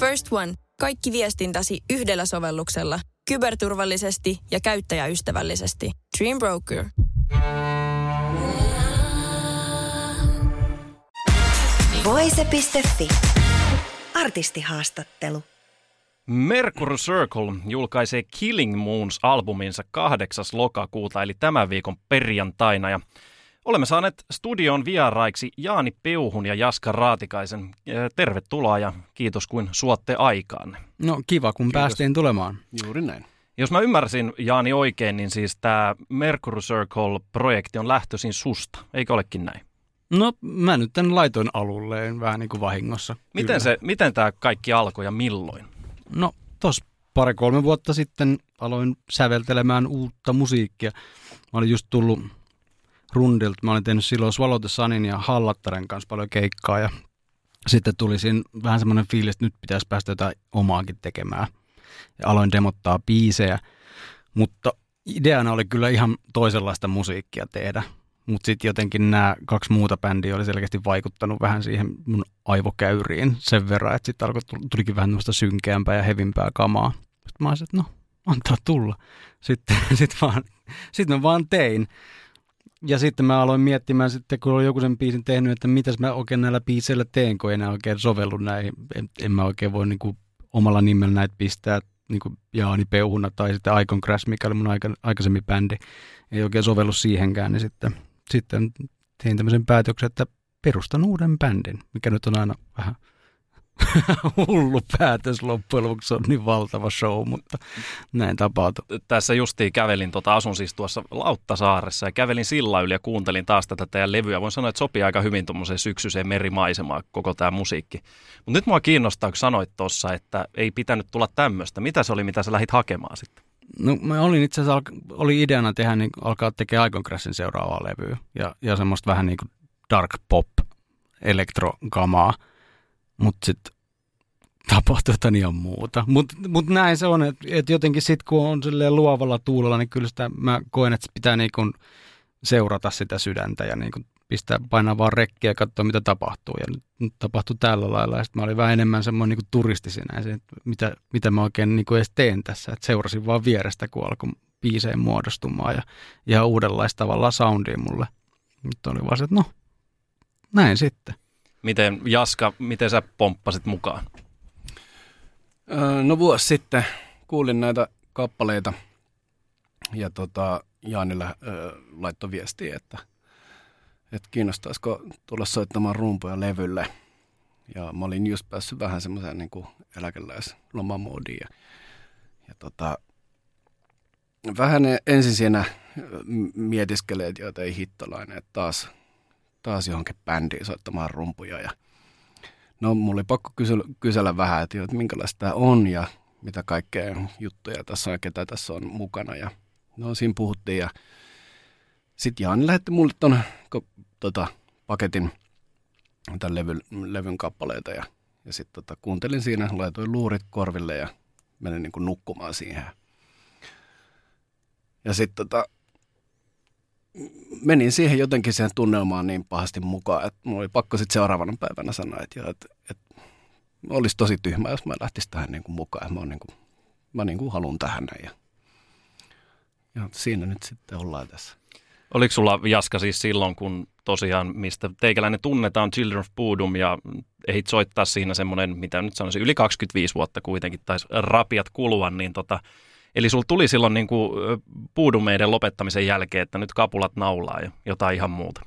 First One. Kaikki viestintäsi yhdellä sovelluksella. Kyberturvallisesti ja käyttäjäystävällisesti. Dream Broker. Voise.fi. Artistihaastattelu. Mercury Circle julkaisee Killing Moons-albuminsa 8. lokakuuta, eli tämän viikon perjantaina. Ja olemme saaneet studion vieraiksi Jaani Peuhun ja Jaska Raatikaisen. Tervetuloa ja kiitos kun suotte aikaanne. No kiva, kun kiitos. päästiin tulemaan. Juuri näin. Jos mä ymmärsin Jaani oikein, niin siis tämä Mercury Circle-projekti on lähtöisin susta, eikö olekin näin? No mä nyt tämän laitoin alulleen vähän niin kuin vahingossa. Miten, se, miten tämä kaikki alkoi ja milloin? No tos pari-kolme vuotta sitten aloin säveltelemään uutta musiikkia. Mä olin just tullut rundilta. Mä olin tehnyt silloin Swallow Sunin ja Hallattaren kanssa paljon keikkaa ja sitten tuli siinä vähän semmoinen fiilis, että nyt pitäisi päästä jotain omaakin tekemään. Ja aloin demottaa biisejä, mutta ideana oli kyllä ihan toisenlaista musiikkia tehdä. Mutta sitten jotenkin nämä kaksi muuta bändiä oli selkeästi vaikuttanut vähän siihen mun aivokäyriin sen verran, että sitten alkoi tulikin vähän tämmöistä synkeämpää ja hevimpää kamaa. Sitten mä olisin, että no, antaa tulla. Sitten sit vaan, sit mä vaan tein. Ja sitten mä aloin miettimään sitten, kun oli joku sen biisin tehnyt, että mitäs mä oikein näillä biiseillä teen, kun enää oikein sovellu näihin. En, en mä oikein voi niin kuin omalla nimellä näitä pistää niin kuin Jaani Peuhuna tai sitten Icon Crash, mikä oli mun aika, aikaisemmin bändi. Ei oikein sovellu siihenkään, niin sitten – sitten tein tämmöisen päätöksen, että perustan uuden bändin, mikä nyt on aina vähän hullu päätös loppujen lopuksi on niin valtava show, mutta näin tapahtui. Tässä justiin kävelin, tota, asun siis tuossa Lauttasaaressa ja kävelin sillä yli ja kuuntelin taas tätä teidän levyä. Voin sanoa, että sopii aika hyvin tuommoiseen syksyiseen merimaisemaan koko tämä musiikki. Mutta nyt mua kiinnostaa, kun sanoit tuossa, että ei pitänyt tulla tämmöistä. Mitä se oli, mitä sä lähit hakemaan sitten? No mä olin itse asiassa, oli ideana tehdä, niin alkaa tekemään Icon Crashin seuraavaa levyä ja, ja semmoista vähän niin kuin dark pop elektrokamaa, mutta sitten tapahtui jotain ihan muuta. Mutta mut näin se on, että et jotenkin sitten kun on luovalla tuulella, niin kyllä sitä mä koen, että pitää niin kuin seurata sitä sydäntä ja niin kuin pistää, painaa vaan rekkiä ja katsoa, mitä tapahtuu. Ja nyt, nyt tapahtui tällä lailla. Ja sitten mä olin vähän enemmän semmoinen niin turisti siinä, että mitä, mitä mä oikein niin edes teen tässä. Että seurasin vaan vierestä, kun alkoi biiseen muodostumaan ja ihan uudenlaista tavalla soundia mulle. Nyt oli vaan se, että no, näin sitten. Miten Jaska, miten sä pomppasit mukaan? No vuosi sitten kuulin näitä kappaleita ja tota, Jaanilla öö, laittoi viestiä, että – että kiinnostaisiko tulla soittamaan rumpuja levylle. Ja mä olin just päässyt vähän semmoiseen niin eläkeläislomamoodiin. Ja, ja tota, vähän ensin siinä mietiskelee, että ei hittolainen, että taas, taas johonkin bändiin soittamaan rumpuja. Ja no, mulla oli pakko kysellä, kysellä vähän, että, että minkälaista tämä on ja mitä kaikkea juttuja tässä on ketä tässä on mukana. Ja no, siinä puhuttiin ja sitten Jaani lähetti mulle ton tota, paketin tämän levyn, levyn kappaleita ja, ja sitten tota, kuuntelin siinä, laitoin luurit korville ja menin niin kuin nukkumaan siihen. Ja sitten tota, menin siihen jotenkin siihen tunnelmaan niin pahasti mukaan, että mulla oli pakko sitten seuraavana päivänä sanoa, että, että, että olisi tosi tyhmä, jos mä lähtisin tähän niin kuin mukaan. Mä, niin kuin, mä niin kuin haluan tähän näin. Ja, ja siinä nyt sitten ollaan tässä. Oliko sulla Jaska siis silloin, kun tosiaan, mistä teikäläinen tunnetaan, Children of Boodum, ja ehdit soittaa siinä semmoinen, mitä nyt sanoisin, yli 25 vuotta kuitenkin taisi rapiat kulua, niin tota, eli sulla tuli silloin niin kuin puudumeiden lopettamisen jälkeen, että nyt kapulat naulaa ja jotain ihan muuta.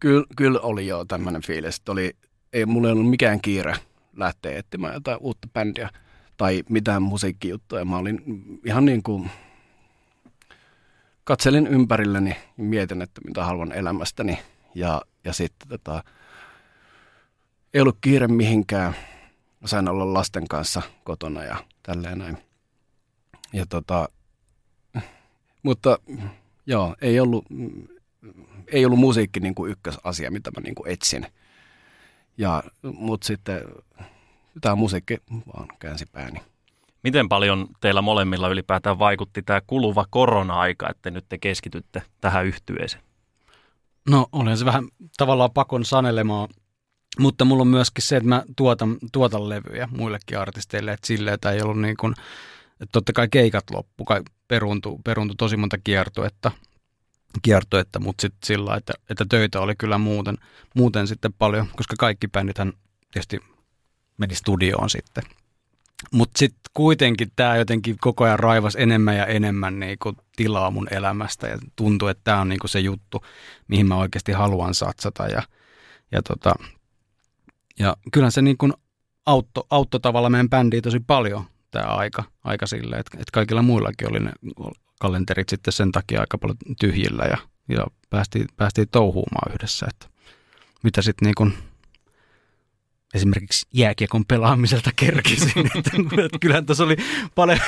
Kyllä, kyllä oli jo tämmöinen fiilis, että oli, ei mulla ei ollut mikään kiire lähteä etsimään jotain uutta bändiä tai mitään musiikkijuttuja. Mä olin ihan niin kuin katselin ympärilleni ja mietin, että mitä haluan elämästäni. Ja, ja sitten tota, ei ollut kiire mihinkään. Sain olla lasten kanssa kotona ja tälleen näin. Ja tota, mutta joo, ei ollut, ei ollut musiikki niin kuin ykkösasia, mitä mä niin kuin etsin. Ja, mutta sitten tämä musiikki vaan käänsi pääni. Miten paljon teillä molemmilla ylipäätään vaikutti tämä kuluva korona-aika, että nyt te keskitytte tähän yhtyeeseen? No olen se vähän tavallaan pakon sanelemaa Mutta mulla on myöskin se, että mä tuotan, tuotan levyjä muillekin artisteille, että silleen, että ei ollut niin kuin, että totta kai keikat loppu, kai peruuntu, peruuntu tosi monta kiertuetta, kiertuetta mutta sitten sillä että, että töitä oli kyllä muuten, muuten sitten paljon, koska kaikki bändithän tietysti meni studioon sitten. Mutta sitten kuitenkin tämä jotenkin koko ajan raivas enemmän ja enemmän niinku tilaa mun elämästä ja tuntuu, että tämä on niinku se juttu, mihin mä oikeasti haluan satsata. Ja, ja, tota, ja kyllähän se niinku autto, autto tavalla meidän bändiä tosi paljon tämä aika, aika sille, että, että kaikilla muillakin oli ne kalenterit sitten sen takia aika paljon tyhjillä ja, ja päästiin, päästiin touhuumaan yhdessä, että mitä sitten niin esimerkiksi jääkiekon pelaamiselta kerkisin. että, että kyllähän tässä oli paljon,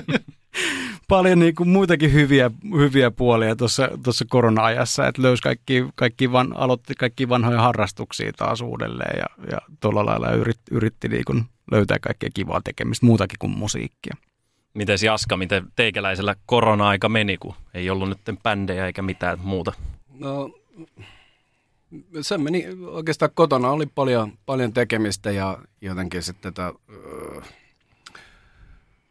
paljon niin kuin muitakin hyviä, hyviä puolia tuossa, tuossa korona-ajassa, että löysi kaikki, kaikki, van, aloitti kaikki vanhoja harrastuksia taas uudelleen ja, ja tuolla lailla yritti, yritti niin kuin löytää kaikkea kivaa tekemistä, muutakin kuin musiikkia. Miten Jaska, miten teikäläisellä korona-aika meni, kun ei ollut nyt bändejä eikä mitään muuta? No se meni oikeastaan kotona, oli paljon, paljon tekemistä ja jotenkin sitten tätä, öö,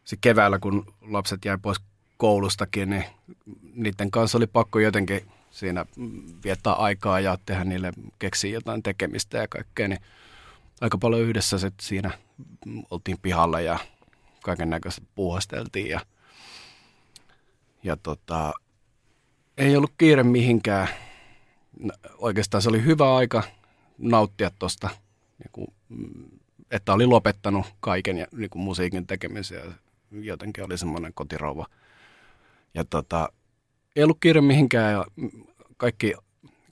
se keväällä, kun lapset jäi pois koulustakin, niin niiden kanssa oli pakko jotenkin siinä viettää aikaa ja tehdä niille, keksiä jotain tekemistä ja kaikkea, niin aika paljon yhdessä sitten siinä oltiin pihalla ja kaiken näköistä puuhasteltiin ja, ja tota, ei ollut kiire mihinkään oikeastaan se oli hyvä aika nauttia tuosta, niin että oli lopettanut kaiken ja niin kuin musiikin tekemisen ja jotenkin oli semmoinen kotirauva. Ja tota, ei ollut kiire mihinkään ja kaikki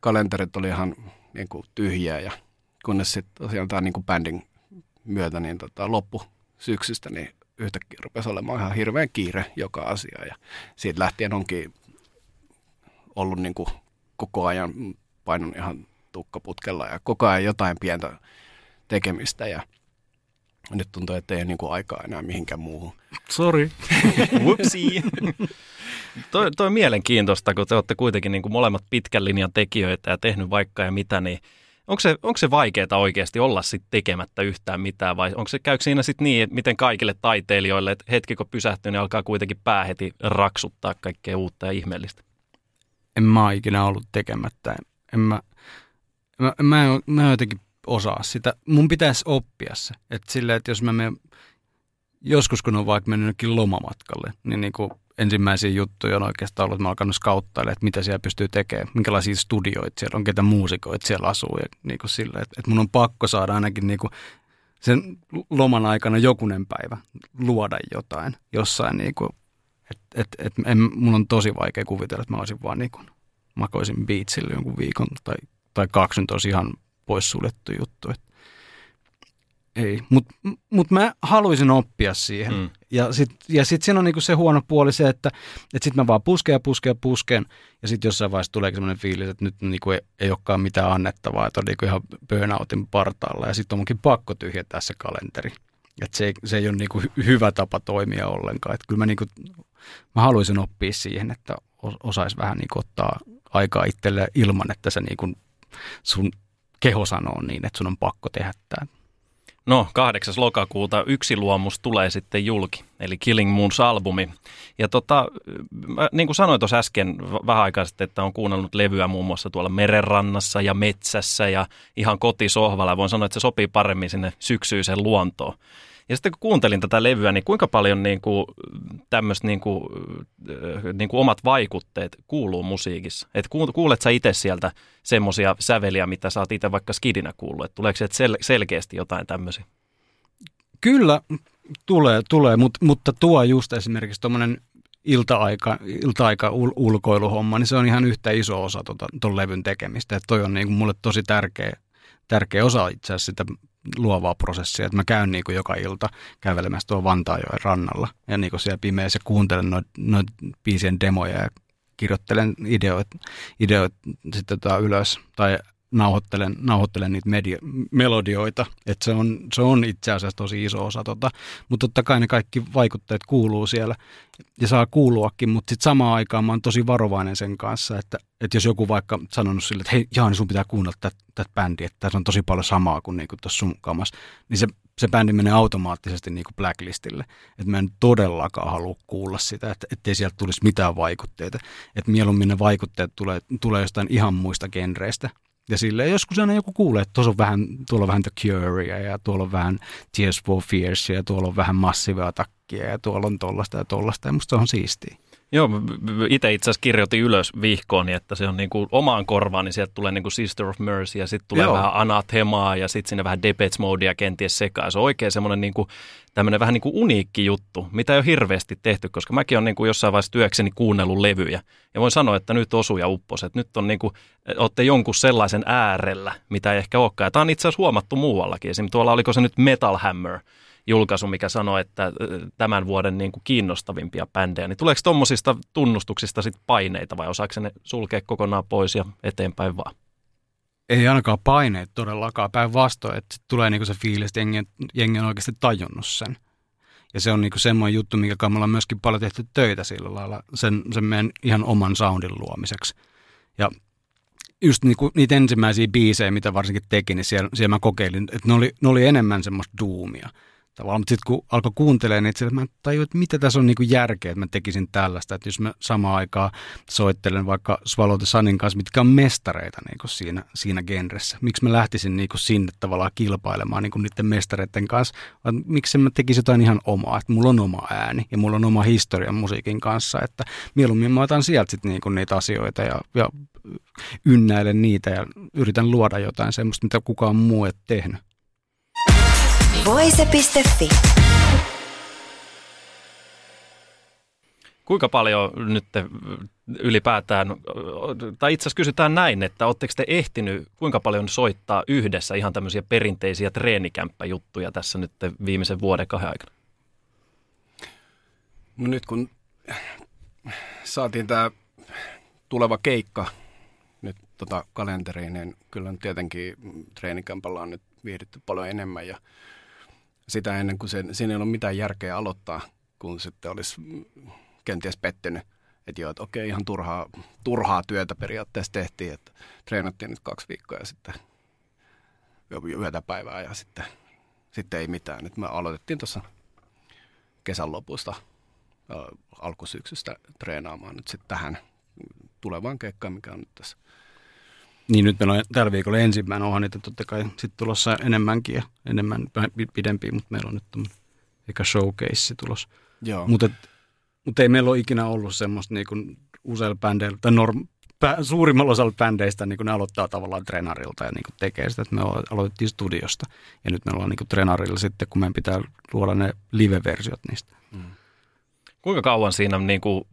kalenterit oli ihan niin kuin tyhjiä ja kunnes sitten tosiaan tämä niin kuin bändin myötä niin tota, loppu syksystä, niin yhtäkkiä rupesi olemaan ihan hirveän kiire joka asia ja siitä lähtien onkin ollut niin kuin koko ajan painon ihan tukkaputkella ja koko ajan jotain pientä tekemistä ja nyt tuntuu, että ei ole niin kuin aikaa enää mihinkään muuhun. Sorry. Whoopsie. toi, toi on mielenkiintoista, kun te olette kuitenkin niin kuin molemmat pitkän linjan tekijöitä ja tehnyt vaikka ja mitä, niin onko se, onko se vaikeaa oikeasti olla sit tekemättä yhtään mitään vai onko se, käykö siinä sitten niin, että miten kaikille taiteilijoille, että hetki kun pysähtyy, niin alkaa kuitenkin pää heti raksuttaa kaikkea uutta ja ihmeellistä? En mä ikinä ollut tekemättä en mä, mä, mä, en, mä en jotenkin osaa sitä. Mun pitäisi oppia se. Että silleen, että jos mä menen, joskus kun on vaikka mennyt lomamatkalle, niin, niin kuin ensimmäisiä juttuja on oikeastaan ollut, että mä alkanut että mitä siellä pystyy tekemään, minkälaisia studioita siellä on, ketä muusikoita siellä asuu. Ja niin kuin silleen, että, että mun on pakko saada ainakin niin kuin sen loman aikana jokunen päivä luoda jotain jossain. Niin kuin, että et, et, et, mun on tosi vaikea kuvitella, että mä olisin vaan niin kuin makoisin beatsille jonkun viikon tai, tai kaksi nyt olisi ihan poissuljettu juttu. Et ei, mutta mut mä haluaisin oppia siihen. Mm. Ja sitten ja sit siinä on niinku se huono puoli se, että et sitten mä vaan pusken ja pusken ja pusken. Ja sitten jossain vaiheessa tulee sellainen fiilis, että nyt niinku ei, ei olekaan mitään annettavaa, että on niinku ihan burnoutin partaalla. Ja sitten on munkin pakko tyhjentää se kalenteri. Et se, ei, se ei ole niinku hyvä tapa toimia ollenkaan. Et kyllä mä, niinku, mä haluaisin oppia siihen, että osaisi vähän niinku ottaa aikaa itselle ilman, että se niin kuin sun keho sanoo niin, että sun on pakko tehdä tämä. No, 8. lokakuuta yksi luomus tulee sitten julki, eli Killing Moons-albumi. Ja tota, mä, niin kuin sanoin tuossa äsken vähän aikaa sitten, että on kuunnellut levyä muun muassa tuolla merenrannassa ja metsässä ja ihan kotisohvalla. Voin sanoa, että se sopii paremmin sinne syksyiseen luontoon. Ja sitten kun kuuntelin tätä levyä, niin kuinka paljon niin kuin, tämmöistä niin kuin, äh, niin kuin omat vaikutteet kuuluu musiikissa? Et kuulet sä itse sieltä semmoisia säveliä, mitä sä oot itse vaikka skidinä kuullut? Et tuleeko sieltä sel- selkeästi jotain tämmöisiä? Kyllä tulee, tulee mut, mutta tuo just esimerkiksi tuommoinen ilta-aika, ilta-aika ul- ulkoiluhomma, niin se on ihan yhtä iso osa tuon tota, levyn tekemistä. Että toi on niin kuin mulle tosi tärkeä, tärkeä osa itse asiassa sitä luovaa prosessia, että mä käyn niin kuin joka ilta kävelemässä tuolla Vantaajoen rannalla. Ja niin kuin siellä pimeässä kuuntelen noita noit biisien demoja ja kirjoittelen ideoita, ideoit sitten tota ylös. Tai nauhoittelen, nauhoittelen niitä media, melodioita, että se on, se on itse asiassa tosi iso osa tota, mutta totta kai ne kaikki vaikutteet kuuluu siellä ja saa kuuluakin, mutta sitten samaan aikaan mä oon tosi varovainen sen kanssa, että, että jos joku vaikka sanonut sille, että hei Jaani sun pitää kuunnella tätä, bändiä, että tässä on tosi paljon samaa kuin niinku tuossa sun kamassa, niin se, se bändi menee automaattisesti niinku blacklistille, että mä en todellakaan halua kuulla sitä, että ettei sieltä tulisi mitään vaikutteita, että mieluummin ne vaikutteet tulee, tulee jostain ihan muista genreistä, ja sille joskus aina joku kuulee, että tuossa on vähän, tuolla on vähän The Curea ja tuolla on vähän Tears for Fears ja tuolla on vähän Massive Attackia ja tuolla on tollasta ja tollasta ja musta se on siistiä. Joo, itse itse asiassa kirjoitin ylös vihkoon, että se on niin kuin omaan korvaan, niin sieltä tulee niin kuin Sister of Mercy ja sitten tulee Joo. vähän Anathemaa ja sitten sinne vähän Depeche Modea kenties sekaan. Se on oikein semmoinen niin kuin, tämmöinen vähän niin kuin uniikki juttu, mitä ei ole hirveästi tehty, koska mäkin olen niin kuin jossain vaiheessa työkseni kuunnellut levyjä. Ja voin sanoa, että nyt osuja uppos, että nyt on niin kuin, olette jonkun sellaisen äärellä, mitä ei ehkä olekaan. Ja tämä on itse asiassa huomattu muuallakin. Esimerkiksi tuolla oliko se nyt Metal Hammer, julkaisu, mikä sanoi, että tämän vuoden niin kuin kiinnostavimpia bändejä, niin tuleeko tuommoisista tunnustuksista sit paineita vai osaako ne sulkea kokonaan pois ja eteenpäin vaan? Ei ainakaan paineet todellakaan, päinvastoin, että tulee niinku se fiilis, että jengi, jengi on oikeasti tajunnut sen. Ja se on niinku semmoinen juttu, mikä me ollaan myöskin paljon tehty töitä sillä lailla, sen, sen meidän ihan oman soundin luomiseksi. Ja just niinku, niitä ensimmäisiä biisejä, mitä varsinkin teki, niin siellä, siellä mä kokeilin, että ne oli, ne oli enemmän semmoista duumia tavallaan. Mutta sitten kun alkoi kuuntelemaan niin mä tajuin, että mitä tässä on niinku järkeä, että mä tekisin tällaista. Että jos mä samaan aikaan soittelen vaikka Swallow the Sunin kanssa, mitkä on mestareita niinku siinä, siinä genressä. Miksi mä lähtisin niinku sinne tavallaan kilpailemaan niinku niiden mestareiden kanssa, vaan miksi mä tekisin jotain ihan omaa. Että mulla on oma ääni ja mulla on oma historia musiikin kanssa. Että mieluummin mä otan sieltä sitten niinku niitä asioita ja, ja ynnäilen niitä ja yritän luoda jotain semmoista, mitä kukaan muu ei tehnyt. Voise.fi. Kuinka paljon nyt te ylipäätään, tai itse asiassa kysytään näin, että oletteko te ehtinyt kuinka paljon soittaa yhdessä ihan tämmöisiä perinteisiä treenikämppäjuttuja tässä nyt viimeisen vuoden kahden aikana? No nyt kun saatiin tämä tuleva keikka nyt tota kalenteriin, niin kyllä tietenkin treenikämpällä on nyt viihdytty paljon enemmän ja sitä ennen kuin sen, siinä ei ollut mitään järkeä aloittaa, kun sitten olisi kenties pettynyt. Että joo, että okei, ihan turhaa, turhaa työtä periaatteessa tehtiin, että treenattiin nyt kaksi viikkoa ja sitten yötä päivää ja sitten, sitten ei mitään. Nyt me aloitettiin tuossa kesän lopusta alkusyksystä treenaamaan nyt sitten tähän tulevaan keikkaan, mikä on nyt tässä niin nyt meillä on tällä viikolla ensimmäinen, onhan niitä totta kai sitten tulossa enemmänkin ja enemmän pidempiä, mutta meillä on nyt eikä showcase tulos. Mutta mut ei meillä ole ikinä ollut semmoista niin kuin useilla bändeillä, tai norm, pä, suurimmalla osalla bändeistä niin ne aloittaa tavallaan trenarilta ja niin kuin tekee sitä, että me aloitettiin studiosta. Ja nyt me ollaan niin kuin trenarilla sitten, kun meidän pitää luoda ne live-versiot niistä. Mm. Kuinka kauan siinä niin kuin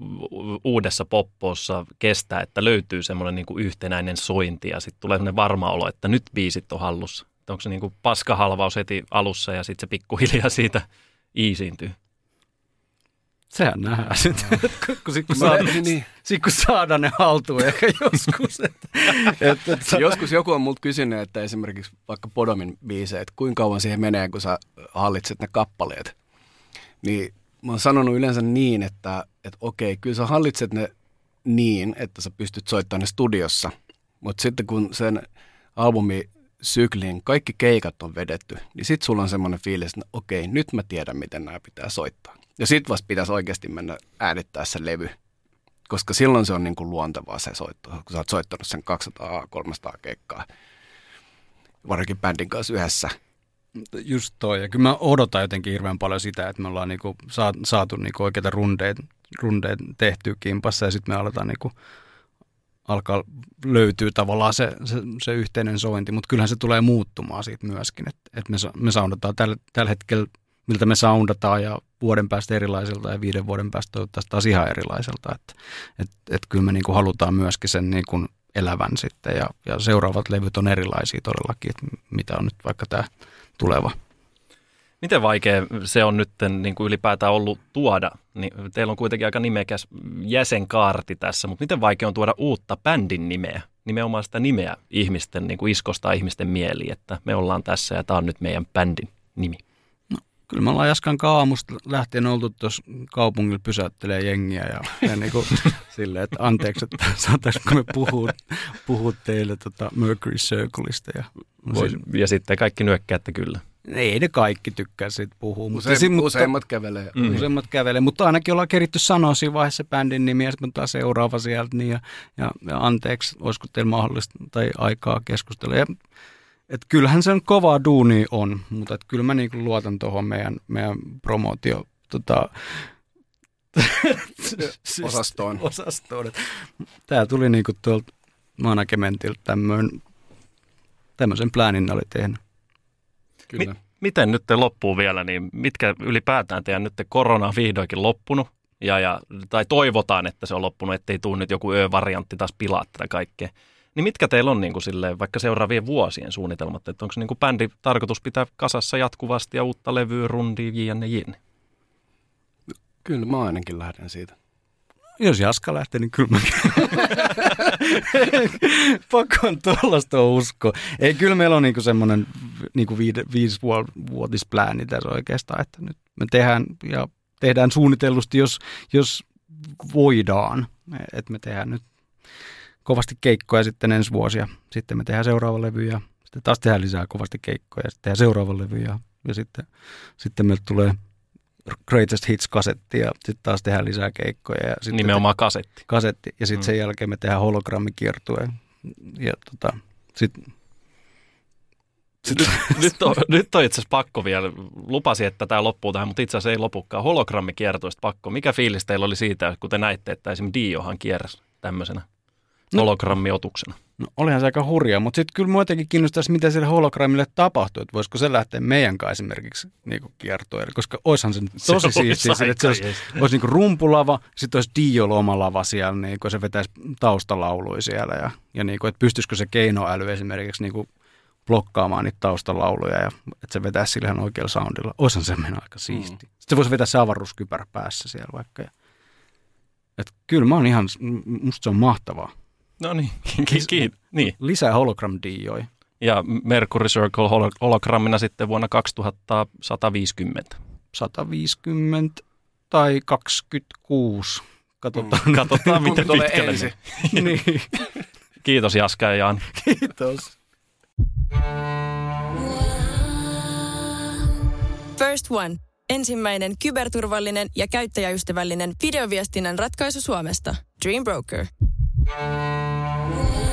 uudessa poppossa kestää, että löytyy semmoinen niin kuin yhtenäinen sointi ja sitten tulee semmoinen varma olo, että nyt biisit on hallussa? Että onko se niin kuin paskahalvaus heti alussa ja sitten se pikkuhiljaa siitä iisiintyy? Sehän nähdään sitten, kun, sit, kun, saada, niin, niin. sit, kun saadaan ne haltuun ehkä joskus. Että, et, et, joskus joku on multa kysynyt, että esimerkiksi vaikka Podomin biisejä, että kuinka kauan siihen menee, kun sä hallitset ne kappaleet. Niin mä oon sanonut yleensä niin, että, että okei, kyllä sä hallitset ne niin, että sä pystyt soittamaan ne studiossa. Mutta sitten kun sen albumi syklin kaikki keikat on vedetty, niin sitten sulla on semmoinen fiilis, että okei, nyt mä tiedän, miten nämä pitää soittaa. Ja sitten vasta pitäisi oikeasti mennä äänittää se levy, koska silloin se on niin kuin luontevaa se soitto, kun sä oot soittanut sen 200-300 keikkaa, varsinkin bändin kanssa yhdessä – Just toi, ja kyllä mä odotan jotenkin hirveän paljon sitä, että me ollaan niinku saatu niinku oikeita rundeita, rundeet tehtyä kimpassa, ja sitten me aletaan niinku, alkaa löytyy tavallaan se, se, se yhteinen sointi, mutta kyllähän se tulee muuttumaan siitä myöskin, että, että me, me soundataan tällä, tällä hetkellä, miltä me soundataan ja vuoden päästä erilaiselta ja viiden vuoden päästä toivottavasti taas ihan erilaiselta, että et, et kyllä me niinku halutaan myöskin sen niinku elävän sitten ja, ja seuraavat levyt on erilaisia todellakin, että mitä on nyt vaikka tämä tuleva. Miten vaikea se on nyt niin kuin ylipäätään ollut tuoda? Niin teillä on kuitenkin aika nimekäs jäsenkaarti tässä, mutta miten vaikea on tuoda uutta bändin nimeä nimenomaan sitä nimeä ihmisten, niin kuin iskostaa ihmisten mieliin, että me ollaan tässä ja tämä on nyt meidän bändin nimi? Kyllä me ollaan Jaskan aamusta lähtien oltu tuossa kaupungilla pysäyttelee jengiä ja, ja niin kuin, silleen, että anteeksi, että saataisiko me puhua, puhua teille tota Mercury Circleista. Ja, no Vois, ja sitten kaikki nyökkää, että kyllä. Ei ne kaikki tykkää siitä puhua. Mutta Usein, mutta, useimmat kävelee. Mm. Useimmat kävelee, mutta ainakin ollaan keritty sanoa siinä vaiheessa bändin nimi ja sitten taas seuraava sieltä. Niin ja, ja, ja, anteeksi, olisiko teillä mahdollista tai aikaa keskustella. Ja et kyllähän sen kovaa duuni on, mutta et kyllä mä niinku luotan tuohon meidän, meidän promootio tota, osastoon. osastoon. Tämä tuli niinku tuolta managementilta tämmöinen, tämmöisen pläänin oli tehnyt. Kyllä. Mi- miten nyt te loppuu vielä, niin mitkä ylipäätään teidän nyt korona on vihdoinkin loppunut? Ja, ja, tai toivotaan, että se on loppunut, ettei tule nyt joku ö-variantti taas pilaa tätä kaikkea. Niin mitkä teillä on niin kuin silleen, vaikka seuraavien vuosien suunnitelmat, että onko niin kuin bändi tarkoitus pitää kasassa jatkuvasti ja uutta levyä, rundia, jne, jne? Kyllä mä ainakin lähden siitä. Jos Jaska lähtee, niin kyllä mäkin. Pakko on tuollaista usko. Ei, kyllä meillä on niinku semmoinen niinku viisivuotisplääni tässä oikeastaan, että nyt me tehdään, ja tehdään suunnitellusti, jos, jos voidaan. Että me tehdään nyt kovasti keikkoja sitten ensi vuosi ja sitten me tehdään seuraava levy ja sitten taas tehdään lisää kovasti keikkoja ja sitten tehdään seuraava levy ja, ja sitten, sitten meiltä tulee Greatest Hits-kasetti ja sitten taas tehdään lisää keikkoja. Ja sitten Nimenomaan kasetti. Kasetti ja sitten mm. sen jälkeen me tehdään hologrammikiertue ja tota, sitten nyt, nyt, on, nyt on itse asiassa pakko vielä, lupasi, että tämä loppuu tähän, mutta itse asiassa ei lopukaan. Hologrammikiertoista pakko. Mikä fiilis teillä oli siitä, kun te näitte, että esimerkiksi Diohan kierräsi tämmöisenä? No, hologrammiotuksena. No olihan se aika hurjaa, mutta sitten kyllä muutenkin kiinnostaisi, mitä sille hologrammille tapahtuu, että voisiko se lähteä meidän kanssa esimerkiksi niin kiertoille, koska oishan se tosi se siistiä, että se olisi, olisi niin rumpulava, sitten olisi Dio-lomalava siellä, niin kuin se vetäisi taustalauluja siellä ja, ja niin kuin, että pystyisikö se keinoäly esimerkiksi niin kuin blokkaamaan niitä taustalauluja ja että se vetäisi sillä ihan oikealla soundilla. Oishan se mennä aika siisti. Mm. Sitten se voisi vetää se avaruuskypärä päässä siellä vaikka. Ja, että kyllä mä oon ihan, musta se on mahtavaa. No niin, kiitos. Niin. Lisää hologram-dioi. Ja Mercury Circle hologrammina sitten vuonna 2150. 150 tai 26. Katsotaan, mm. Katsotaan miten pitkälle. Ensi. niin. Kiitos Jaska ja Jan. Kiitos. First One. Ensimmäinen kyberturvallinen ja käyttäjäystävällinen videoviestinnän ratkaisu Suomesta. Dream Broker. Música